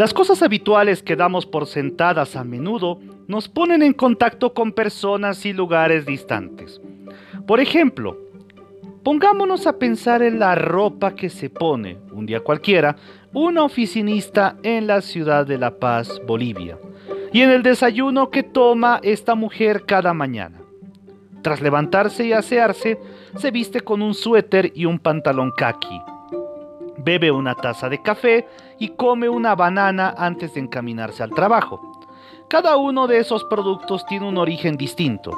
Las cosas habituales que damos por sentadas a menudo nos ponen en contacto con personas y lugares distantes. Por ejemplo, pongámonos a pensar en la ropa que se pone, un día cualquiera, una oficinista en la ciudad de La Paz, Bolivia, y en el desayuno que toma esta mujer cada mañana. Tras levantarse y asearse, se viste con un suéter y un pantalón khaki. Bebe una taza de café y come una banana antes de encaminarse al trabajo. Cada uno de esos productos tiene un origen distinto,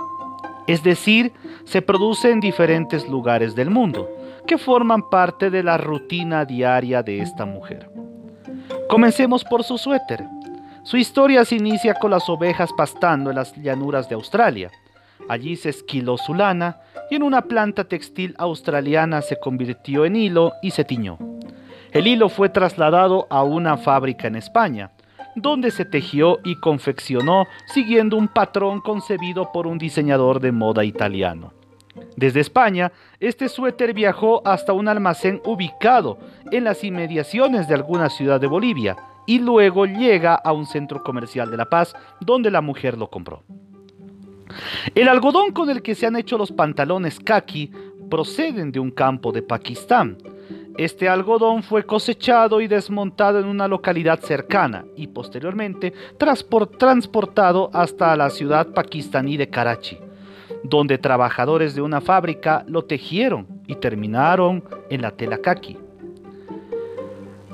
es decir, se produce en diferentes lugares del mundo, que forman parte de la rutina diaria de esta mujer. Comencemos por su suéter. Su historia se inicia con las ovejas pastando en las llanuras de Australia. Allí se esquiló su lana y en una planta textil australiana se convirtió en hilo y se tiñó. El hilo fue trasladado a una fábrica en España, donde se tejió y confeccionó siguiendo un patrón concebido por un diseñador de moda italiano. Desde España, este suéter viajó hasta un almacén ubicado en las inmediaciones de alguna ciudad de Bolivia y luego llega a un centro comercial de La Paz donde la mujer lo compró. El algodón con el que se han hecho los pantalones kaki proceden de un campo de Pakistán. Este algodón fue cosechado y desmontado en una localidad cercana y posteriormente transportado hasta la ciudad pakistaní de Karachi, donde trabajadores de una fábrica lo tejieron y terminaron en la tela kaki.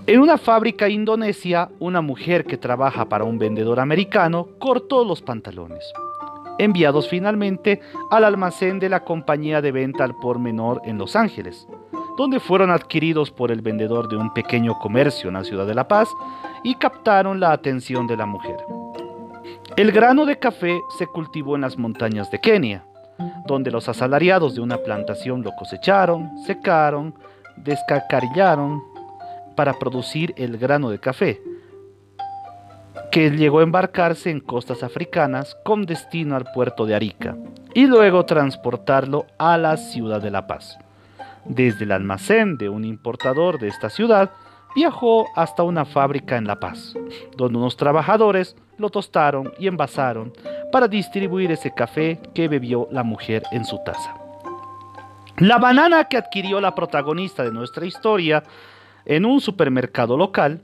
En una fábrica indonesia, una mujer que trabaja para un vendedor americano cortó los pantalones enviados finalmente al almacén de la compañía de venta al por menor en Los Ángeles, donde fueron adquiridos por el vendedor de un pequeño comercio en la ciudad de La Paz y captaron la atención de la mujer. El grano de café se cultivó en las montañas de Kenia, donde los asalariados de una plantación lo cosecharon, secaron, descacarillaron para producir el grano de café, que llegó a embarcarse en costas africanas con destino al puerto de Arica y luego transportarlo a la ciudad de La Paz. Desde el almacén de un importador de esta ciudad, viajó hasta una fábrica en La Paz, donde unos trabajadores lo tostaron y envasaron para distribuir ese café que bebió la mujer en su taza. La banana que adquirió la protagonista de nuestra historia en un supermercado local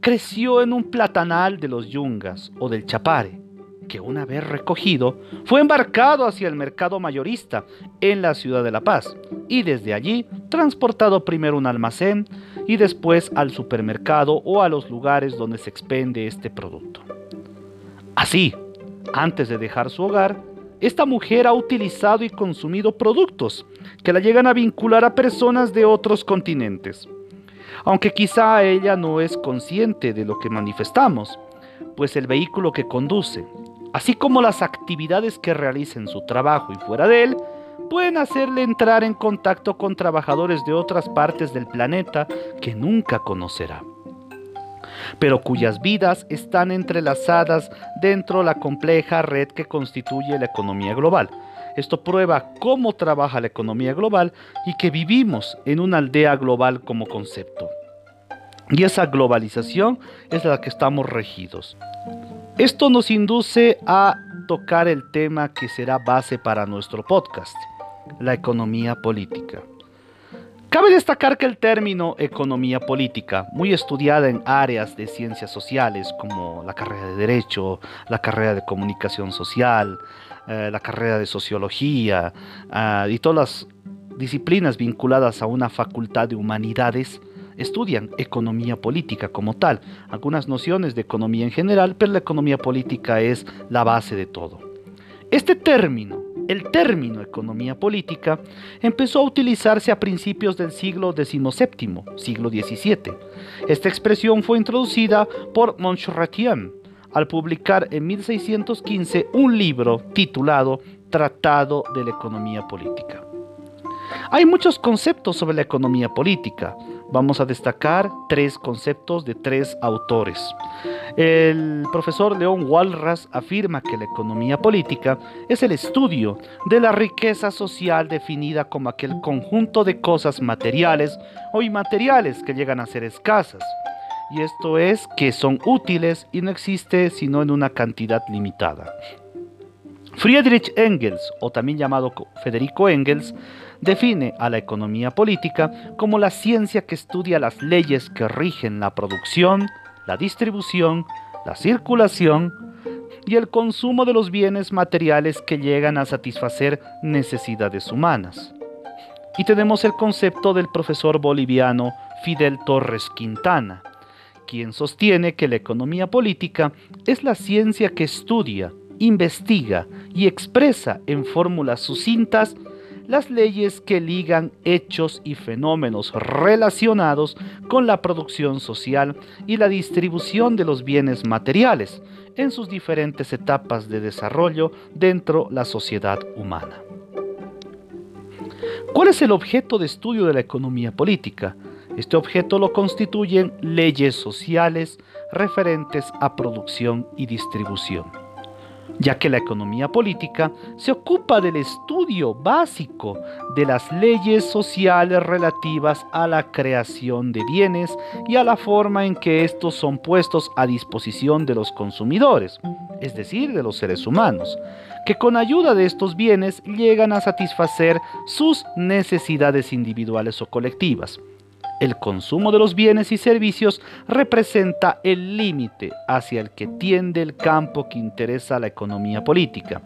creció en un platanal de los yungas o del chapare, que una vez recogido fue embarcado hacia el mercado mayorista en la ciudad de La Paz y desde allí transportado primero a un almacén y después al supermercado o a los lugares donde se expende este producto. Así, antes de dejar su hogar, esta mujer ha utilizado y consumido productos que la llegan a vincular a personas de otros continentes aunque quizá ella no es consciente de lo que manifestamos, pues el vehículo que conduce, así como las actividades que realiza en su trabajo y fuera de él, pueden hacerle entrar en contacto con trabajadores de otras partes del planeta que nunca conocerá, pero cuyas vidas están entrelazadas dentro de la compleja red que constituye la economía global esto prueba cómo trabaja la economía global y que vivimos en una aldea global como concepto. Y esa globalización es la que estamos regidos. Esto nos induce a tocar el tema que será base para nuestro podcast, la economía política. Cabe destacar que el término economía política, muy estudiada en áreas de ciencias sociales como la carrera de Derecho, la carrera de Comunicación Social, eh, la carrera de sociología ah, y todas las disciplinas vinculadas a una facultad de humanidades estudian economía política como tal, algunas nociones de economía en general, pero la economía política es la base de todo. Este término, el término economía política, empezó a utilizarse a principios del siglo XVII, siglo XVII. Esta expresión fue introducida por Montchartrain al publicar en 1615 un libro titulado Tratado de la Economía Política. Hay muchos conceptos sobre la economía política. Vamos a destacar tres conceptos de tres autores. El profesor León Walras afirma que la economía política es el estudio de la riqueza social definida como aquel conjunto de cosas materiales o inmateriales que llegan a ser escasas y esto es que son útiles y no existe sino en una cantidad limitada. Friedrich Engels, o también llamado Federico Engels, define a la economía política como la ciencia que estudia las leyes que rigen la producción, la distribución, la circulación y el consumo de los bienes materiales que llegan a satisfacer necesidades humanas. Y tenemos el concepto del profesor boliviano Fidel Torres Quintana, quien sostiene que la economía política es la ciencia que estudia, investiga y expresa en fórmulas sucintas las leyes que ligan hechos y fenómenos relacionados con la producción social y la distribución de los bienes materiales en sus diferentes etapas de desarrollo dentro de la sociedad humana. ¿Cuál es el objeto de estudio de la economía política? Este objeto lo constituyen leyes sociales referentes a producción y distribución ya que la economía política se ocupa del estudio básico de las leyes sociales relativas a la creación de bienes y a la forma en que estos son puestos a disposición de los consumidores, es decir, de los seres humanos, que con ayuda de estos bienes llegan a satisfacer sus necesidades individuales o colectivas. El consumo de los bienes y servicios representa el límite hacia el que tiende el campo que interesa a la economía política.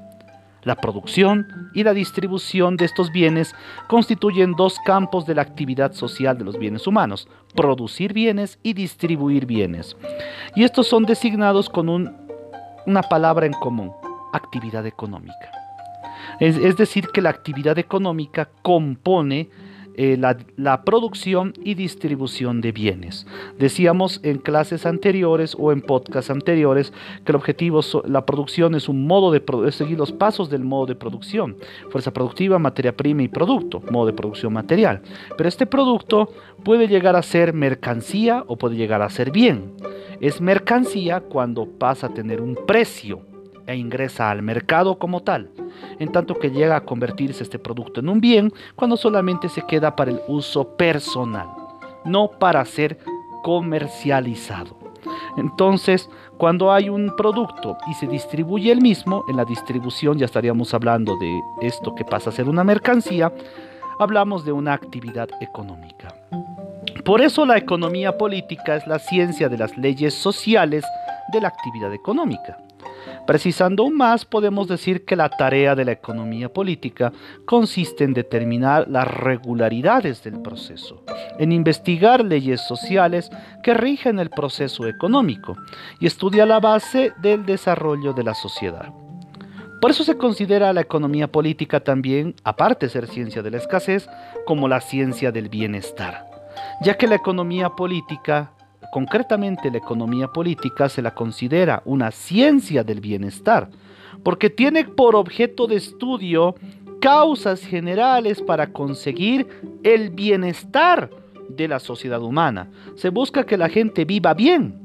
La producción y la distribución de estos bienes constituyen dos campos de la actividad social de los bienes humanos, producir bienes y distribuir bienes. Y estos son designados con una palabra en común, actividad económica. es decir, que la actividad económica compone eh, la, producción y distribución de bienes. Decíamos en clases anteriores o en podcasts anteriores que el objetivo, la producción es un modo de seguir los pasos del modo de producción. Fuerza productiva, materia prima y producto, modo de producción material. Pero este producto puede llegar a ser mercancía o puede llegar a ser bien. Es mercancía cuando pasa a tener un precio e ingresa al mercado como tal, en tanto que llega a convertirse este producto en un bien cuando solamente se queda para el uso personal, no para ser comercializado. Entonces, cuando hay un producto y se distribuye el mismo, en la distribución ya estaríamos hablando de esto que pasa a ser una mercancía, hablamos de una actividad económica. Por eso la economía política es la ciencia de las leyes sociales de la actividad económica. Precisando más, podemos decir que la tarea de la economía política consiste en determinar las regularidades del proceso, en investigar leyes sociales que rigen el proceso económico y estudia la base del desarrollo de la sociedad. Por eso se considera la economía política también, aparte de ser ciencia de la escasez, como la ciencia del bienestar, ya que la economía política Concretamente la economía política se la considera una ciencia del bienestar, porque tiene por objeto de estudio causas generales para conseguir el bienestar de la sociedad humana. Se busca que la gente viva bien.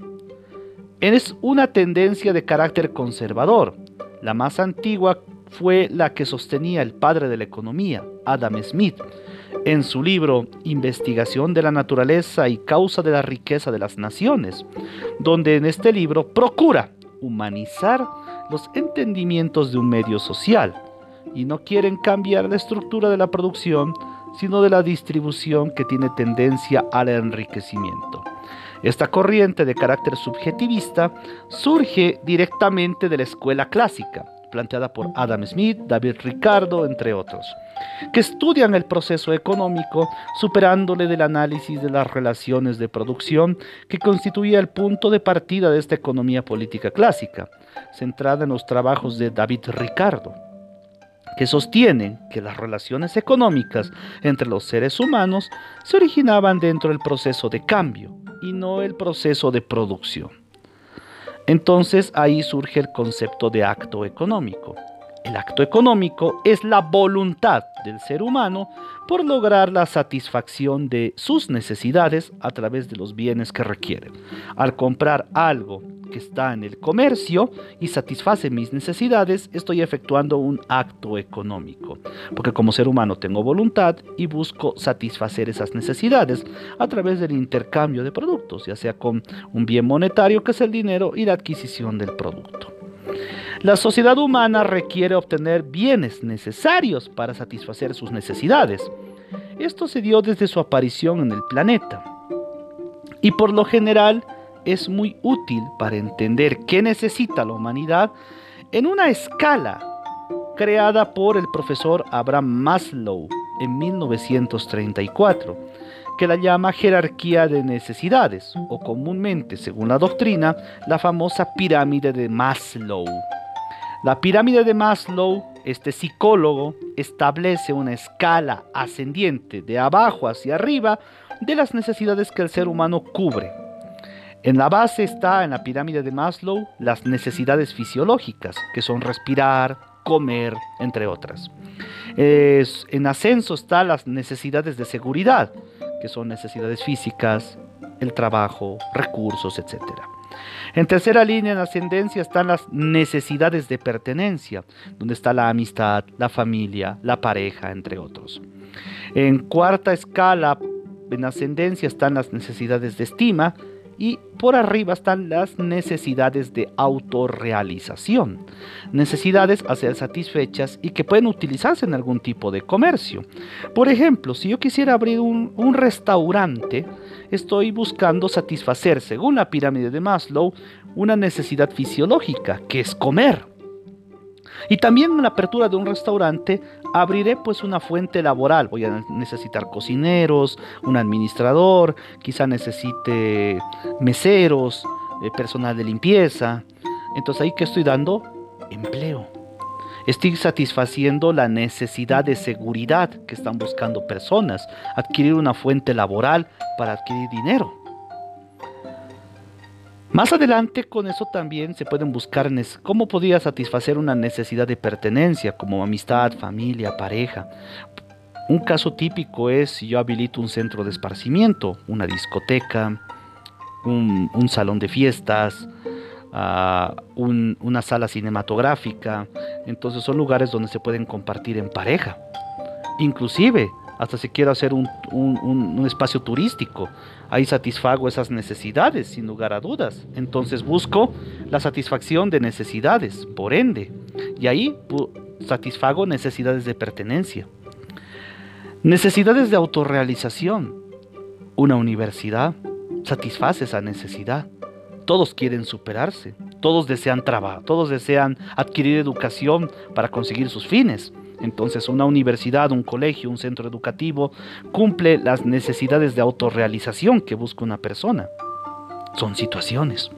Es una tendencia de carácter conservador. La más antigua fue la que sostenía el padre de la economía, Adam Smith, en su libro Investigación de la Naturaleza y Causa de la Riqueza de las Naciones, donde en este libro procura humanizar los entendimientos de un medio social y no quieren cambiar la estructura de la producción, sino de la distribución que tiene tendencia al enriquecimiento. Esta corriente de carácter subjetivista surge directamente de la escuela clásica, planteada por Adam Smith, David Ricardo, entre otros, que estudian el proceso económico superándole del análisis de las relaciones de producción que constituía el punto de partida de esta economía política clásica, centrada en los trabajos de David Ricardo que sostienen que las relaciones económicas entre los seres humanos se originaban dentro del proceso de cambio y no el proceso de producción. Entonces ahí surge el concepto de acto económico. El acto económico es la voluntad del ser humano por lograr la satisfacción de sus necesidades a través de los bienes que requiere. Al comprar algo que está en el comercio y satisface mis necesidades, estoy efectuando un acto económico. Porque como ser humano tengo voluntad y busco satisfacer esas necesidades a través del intercambio de productos, ya sea con un bien monetario que es el dinero y la adquisición del producto. La sociedad humana requiere obtener bienes necesarios para satisfacer sus necesidades. Esto se dio desde su aparición en el planeta. Y por lo general es muy útil para entender qué necesita la humanidad en una escala creada por el profesor Abraham Maslow en 1934, que la llama jerarquía de necesidades, o comúnmente, según la doctrina, la famosa pirámide de Maslow. La pirámide de Maslow, este psicólogo, establece una escala ascendiente de abajo hacia arriba de las necesidades que el ser humano cubre. En la base está, en la pirámide de Maslow, las necesidades fisiológicas, que son respirar, comer, entre otras. en ascenso están las necesidades de seguridad, que son necesidades físicas, el trabajo, recursos, etc. En tercera línea, en ascendencia, están las necesidades de pertenencia, donde está la amistad, la familia, la pareja, entre otros. En cuarta escala, en ascendencia, están las necesidades de estima, y por arriba están las necesidades de autorrealización, necesidades a ser satisfechas y que pueden utilizarse en algún tipo de comercio. Por ejemplo, si yo quisiera abrir un, un restaurante, estoy buscando satisfacer, según la pirámide de Maslow, una necesidad fisiológica, que es comer. Y también en la apertura de un restaurante abriré pues una fuente laboral. Voy a necesitar cocineros, un administrador, quizá necesite meseros, eh, personal de limpieza. Entonces ahí que estoy dando empleo. Estoy satisfaciendo la necesidad de seguridad que están buscando personas, adquirir una fuente laboral para adquirir dinero. Más adelante con eso también se pueden buscar cómo podría satisfacer una necesidad de pertenencia como amistad, familia, pareja. Un caso típico es si yo habilito un centro de esparcimiento, una discoteca, un, salón de fiestas, ah, una sala cinematográfica. Entonces son lugares donde se pueden compartir en pareja. Inclusive hasta si quiero hacer un, espacio turístico. Ahí satisfago esas necesidades, sin lugar a dudas. Entonces busco la satisfacción de necesidades, por ende. Y ahí satisfago necesidades de pertenencia. Necesidades de autorrealización. Una universidad satisface esa necesidad. Todos quieren superarse, todos desean trabajo, todos desean adquirir educación para conseguir sus fines. Entonces una universidad, un colegio, un centro educativo cumple las necesidades de autorrealización que busca una persona. Son situaciones.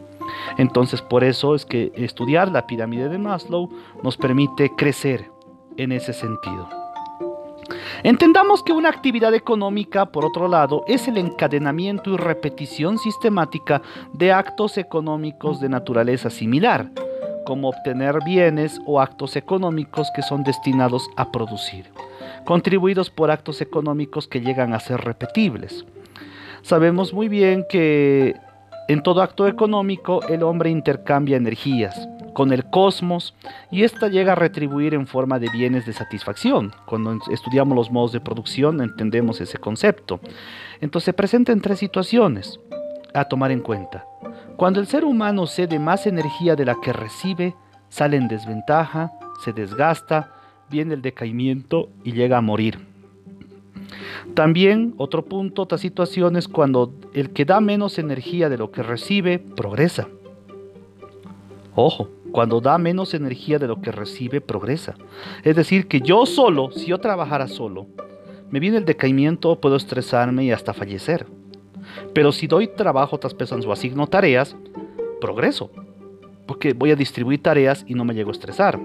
Entonces por eso es que estudiar la pirámide de Maslow nos permite crecer en ese sentido. Entendamos que una actividad económica, por otro lado, es el encadenamiento y repetición sistemática de actos económicos de naturaleza similar como obtener bienes o actos económicos que son destinados a producir, contribuidos por actos económicos que llegan a ser repetibles. Sabemos muy bien que en todo acto económico el hombre intercambia energías con el cosmos y ésta llega a retribuir en forma de bienes de satisfacción. Cuando estudiamos los modos de producción entendemos ese concepto. Entonces se presentan tres situaciones a tomar en cuenta. Cuando el ser humano cede más energía de la que recibe, sale en desventaja, se desgasta, viene el decaimiento y llega a morir. También otro punto, otra situación es cuando el que da menos energía de lo que recibe, progresa. Ojo, cuando da menos energía de lo que recibe, progresa. Es decir, que yo solo, si yo trabajara solo, me viene el decaimiento, puedo estresarme y hasta fallecer. Pero si doy trabajo a otras personas o asigno tareas, progreso. Porque voy a distribuir tareas y no me llego a estresar.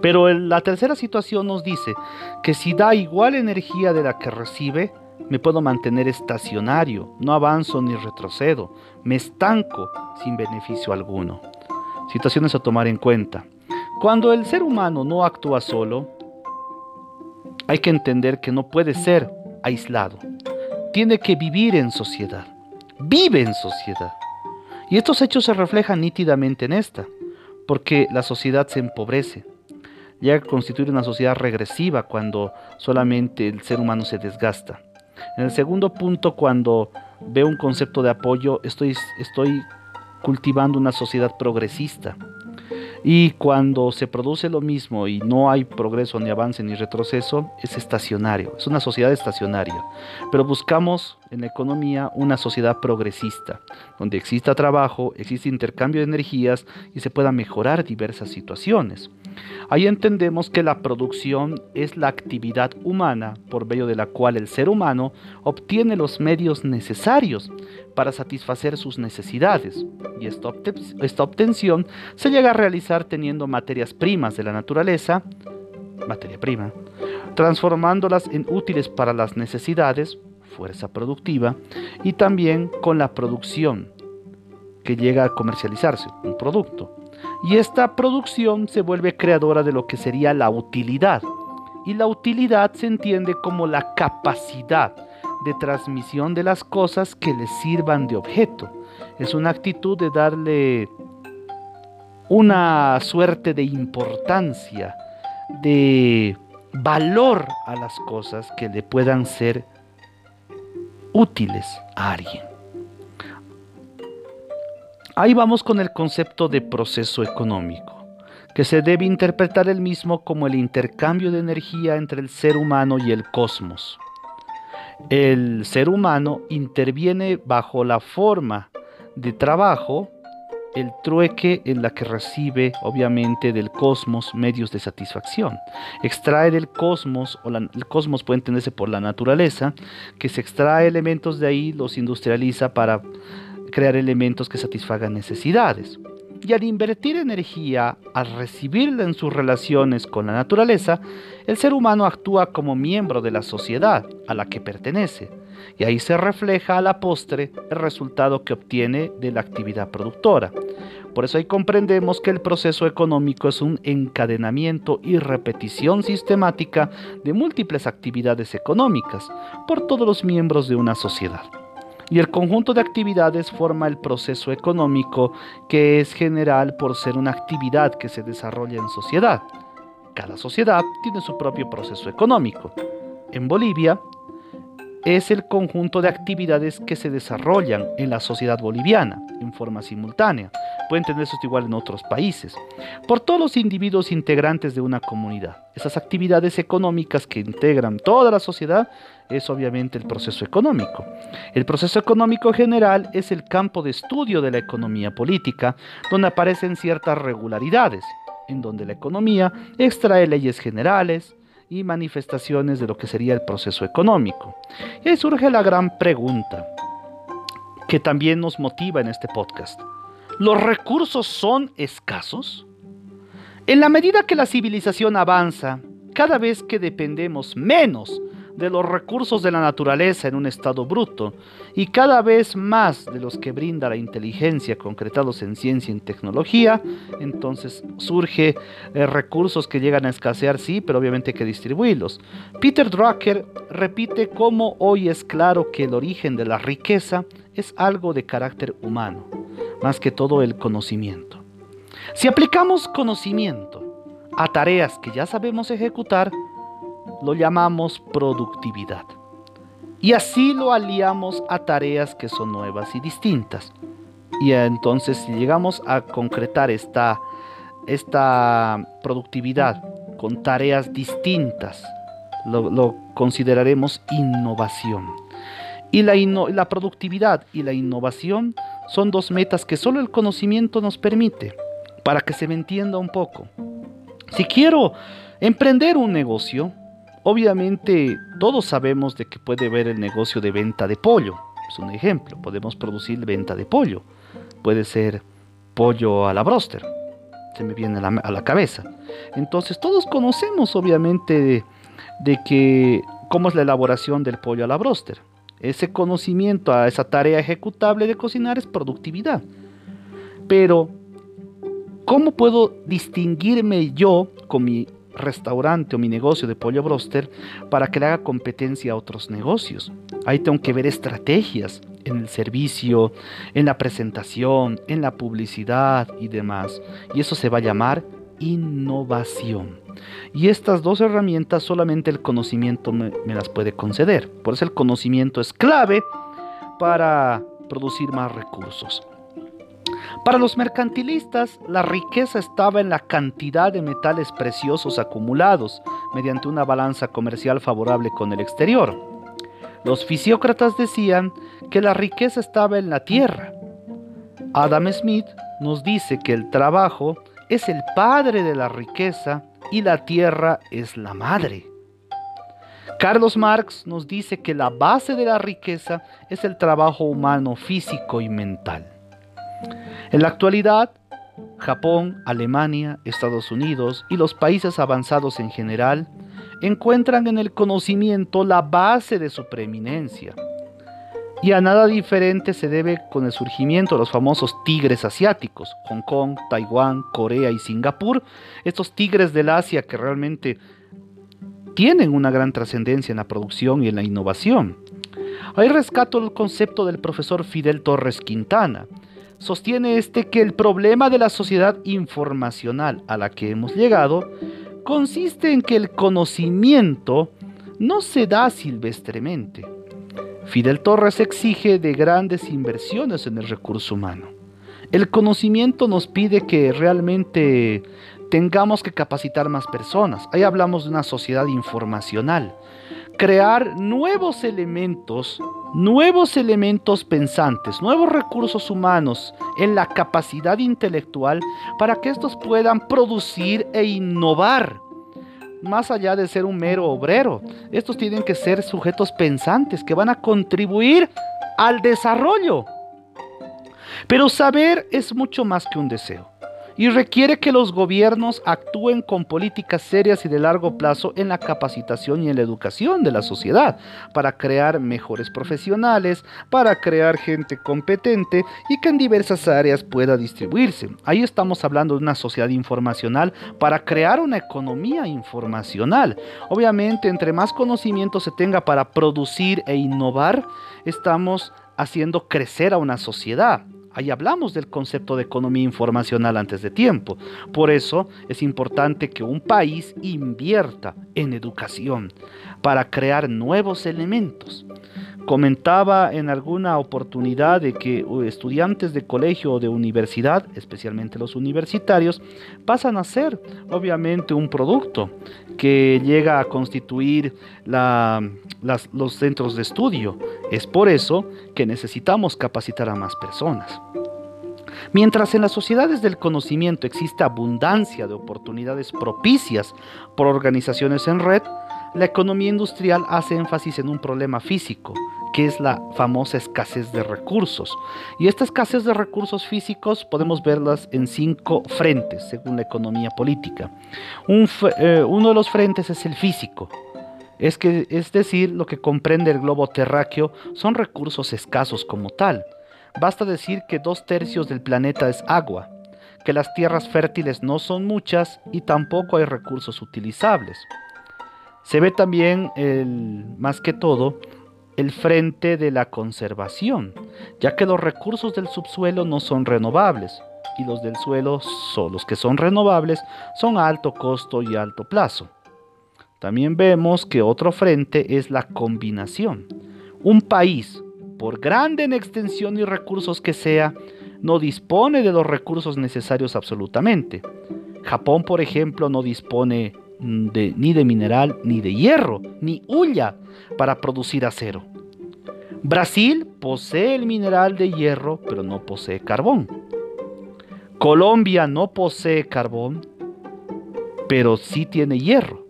Pero la tercera situación nos dice que si da igual energía de la que recibe, me puedo mantener estacionario, no avanzo ni retrocedo, me estanco sin beneficio alguno. Situaciones a tomar en cuenta. Cuando el ser humano no actúa solo, hay que entender que no puede ser aislado tiene que vivir en sociedad. Vive en sociedad. Y estos hechos se reflejan nítidamente en esta, porque la sociedad se empobrece, llega a constituir una sociedad regresiva cuando solamente el ser humano se desgasta. En el segundo punto, cuando veo un concepto de apoyo, estoy, estoy cultivando una sociedad progresista. Y cuando se produce lo mismo y no hay progreso, ni avance, ni retroceso, es estacionario, es una sociedad estacionaria. Pero buscamos en la economía una sociedad progresista, donde exista trabajo, existe intercambio de energías y se pueda mejorar diversas situaciones. Ahí entendemos que la producción es la actividad humana por medio de la cual el ser humano obtiene los medios necesarios para satisfacer sus necesidades. Y esta, obtención se llega a realizar teniendo materias primas de la naturaleza, materia prima, transformándolas en útiles para las necesidades, fuerza productiva, y también con la producción, que llega a comercializarse, un producto. Y esta producción se vuelve creadora de lo que sería la utilidad. Y la utilidad se entiende como la capacidad de transmisión de las cosas que le sirvan de objeto. Es una actitud de darle una suerte de importancia, de valor a las cosas que le puedan ser útiles a alguien. Ahí vamos con el concepto de proceso económico, que se debe interpretar el mismo como el intercambio de energía entre el ser humano y el cosmos el ser humano interviene bajo la forma de trabajo, el trueque en la que recibe obviamente del cosmos medios de satisfacción. Extrae del cosmos, o el cosmos puede entenderse por la naturaleza, que se extrae elementos de ahí, los industrializa para crear elementos que satisfagan necesidades. Y al invertir energía, al recibirla en sus relaciones con la naturaleza, el ser humano actúa como miembro de la sociedad a la que pertenece, y ahí se refleja a la postre el resultado que obtiene de la actividad productora. Por eso ahí comprendemos que el proceso económico es un encadenamiento y repetición sistemática de múltiples actividades económicas por todos los miembros de una sociedad y el conjunto de actividades forma el proceso económico que es general por ser una actividad que se desarrolla en sociedad. Cada sociedad tiene su propio proceso económico. En Bolivia es el conjunto de actividades que se desarrollan en la sociedad boliviana en forma simultánea. Pueden tener esto igual en otros países. Por todos los individuos integrantes de una comunidad. Esas actividades económicas que integran toda la sociedad es obviamente el proceso económico. El proceso económico general es el campo de estudio de la economía política, donde aparecen ciertas regularidades, en donde la economía extrae leyes generales y manifestaciones de lo que sería el proceso económico. Y ahí surge la gran pregunta, que también nos motiva en este podcast. ¿Los recursos son escasos? En la medida que la civilización avanza, cada vez que dependemos menos de los recursos de la naturaleza en un estado bruto y cada vez más de los que brinda la inteligencia concretados en ciencia y tecnología, entonces surge eh, recursos que llegan a escasear, sí, pero obviamente hay que distribuirlos. Peter Drucker repite cómo hoy es claro que el origen de la riqueza es algo de carácter humano, más que todo el conocimiento. Si aplicamos conocimiento a tareas que ya sabemos ejecutar, lo llamamos productividad. Y así lo aliamos a tareas que son nuevas y distintas. Y entonces si llegamos a concretar esta, esta productividad con tareas distintas, lo, consideraremos innovación. Y la, la productividad y la innovación son dos metas que solo el conocimiento nos permite, para que se me entienda un poco. Si quiero emprender un negocio, Obviamente todos sabemos de que puede haber el negocio de venta de pollo. Es un ejemplo. Podemos producir venta de pollo. Puede ser pollo a la broster. Se me viene a la, cabeza. Entonces todos conocemos obviamente de, que cómo es la elaboración del pollo a la broster. Ese conocimiento a esa tarea ejecutable de cocinar es productividad. Pero, ¿cómo puedo distinguirme yo con mi restaurante o mi negocio de pollo broster para que le haga competencia a otros negocios. Ahí tengo que ver estrategias en el servicio, en la presentación, en la publicidad y demás. Y eso se va a llamar innovación. Y estas dos herramientas solamente el conocimiento me, las puede conceder. Por eso el conocimiento es clave para producir más recursos. Para los mercantilistas, la riqueza estaba en la cantidad de metales preciosos acumulados mediante una balanza comercial favorable con el exterior. Los fisiócratas decían que la riqueza estaba en la tierra. Adam Smith nos dice que el trabajo es el padre de la riqueza y la tierra es la madre. Carlos Marx nos dice que la base de la riqueza es el trabajo humano físico y mental. En la actualidad, Japón, Alemania, Estados Unidos y los países avanzados en general encuentran en el conocimiento la base de su preeminencia. Y a nada diferente se debe con el surgimiento de los famosos tigres asiáticos, Hong Kong, Taiwán, Corea y Singapur, estos tigres del Asia que realmente tienen una gran trascendencia en la producción y en la innovación. Ahí rescato el concepto del profesor Fidel Torres Quintana. Sostiene este que el problema de la sociedad informacional a la que hemos llegado consiste en que el conocimiento no se da silvestremente. Fidel Torres exige de grandes inversiones en el recurso humano. El conocimiento nos pide que realmente tengamos que capacitar más personas. Ahí hablamos de una sociedad informacional. Crear nuevos elementos, nuevos elementos pensantes, nuevos recursos humanos en la capacidad intelectual para que estos puedan producir e innovar más allá de ser un mero obrero. Estos tienen que ser sujetos pensantes que van a contribuir al desarrollo. Pero saber es mucho más que un deseo y requiere que los gobiernos actúen con políticas serias y de largo plazo en la capacitación y en la educación de la sociedad, para crear mejores profesionales, para crear gente competente y que en diversas áreas pueda distribuirse. Ahí estamos hablando de una sociedad informacional para crear una economía informacional. Obviamente, entre más conocimiento se tenga para producir e innovar, estamos haciendo crecer a una sociedad. Ahí hablamos del concepto de economía informacional antes de tiempo. Por eso es importante que un país invierta en educación para crear nuevos elementos. Comentaba en alguna oportunidad de que uh, estudiantes de colegio o de universidad, especialmente los universitarios, pasan a ser obviamente un producto que llega a constituir los centros de estudio. Es por eso que necesitamos capacitar a más personas. Mientras en las sociedades del conocimiento existe abundancia de oportunidades propicias por organizaciones en red, la economía industrial hace énfasis en un problema físico, que es la famosa escasez de recursos. Y esta escasez de recursos físicos podemos verlas en cinco frentes, según la economía política. Eh, uno de los frentes es el físico. Es, que, es decir, lo que comprende el globo terráqueo son recursos escasos como tal. Basta decir que dos tercios del planeta es agua, que las tierras fértiles no son muchas y tampoco hay recursos utilizables. Se ve también, el, más que todo, el frente de la conservación, ya que los recursos del subsuelo no son renovables y los del suelo, son los que son renovables, son a alto costo y alto plazo. También vemos que otro frente es la combinación. Un país, por grande en extensión y recursos que sea, no dispone de los recursos necesarios absolutamente. Japón, por ejemplo, no dispone ni de mineral, ni de hierro, ni hulla para producir acero. Brasil posee el mineral de hierro, pero no posee carbón. Colombia no posee carbón, pero sí tiene hierro.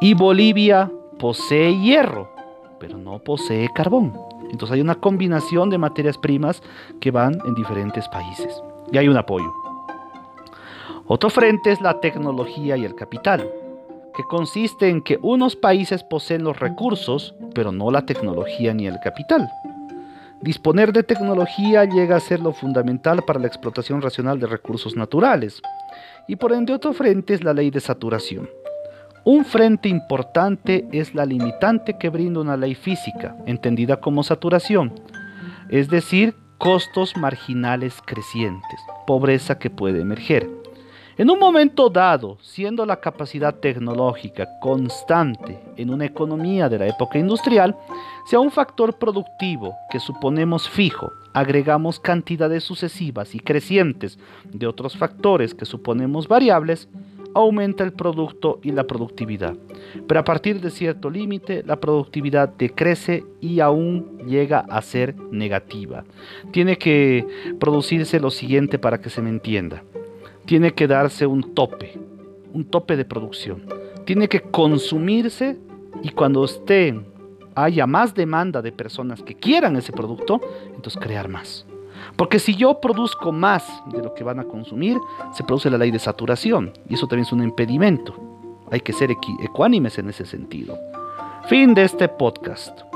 Y Bolivia posee hierro, pero no posee carbón. Entonces hay una combinación de materias primas que van en diferentes países. Y hay un apoyo. Otro frente es la tecnología y el capital, que consiste en que unos países poseen los recursos, pero no la tecnología ni el capital. Disponer de tecnología llega a ser lo fundamental para la explotación racional de recursos naturales. Y por ende otro frente es la ley de saturación. Un frente importante es la limitante que brinda una ley física, entendida como saturación, es decir, costos marginales crecientes, pobreza que puede emerger. En un momento dado, siendo la capacidad tecnológica constante en una economía de la época industrial, si a un factor productivo que suponemos fijo agregamos cantidades sucesivas y crecientes de otros factores que suponemos variables, aumenta el producto y la productividad. Pero a partir de cierto límite, la productividad decrece y aún llega a ser negativa. Tiene que producirse lo siguiente para que se me entienda tiene que darse un tope, un tope de producción. Tiene que consumirse y cuando esté haya más demanda de personas que quieran ese producto, entonces crear más. Porque si yo produzco más de lo que van a consumir, se produce la ley de saturación y eso también es un impedimento. Hay que ser ecuánimes en ese sentido. Fin de este podcast.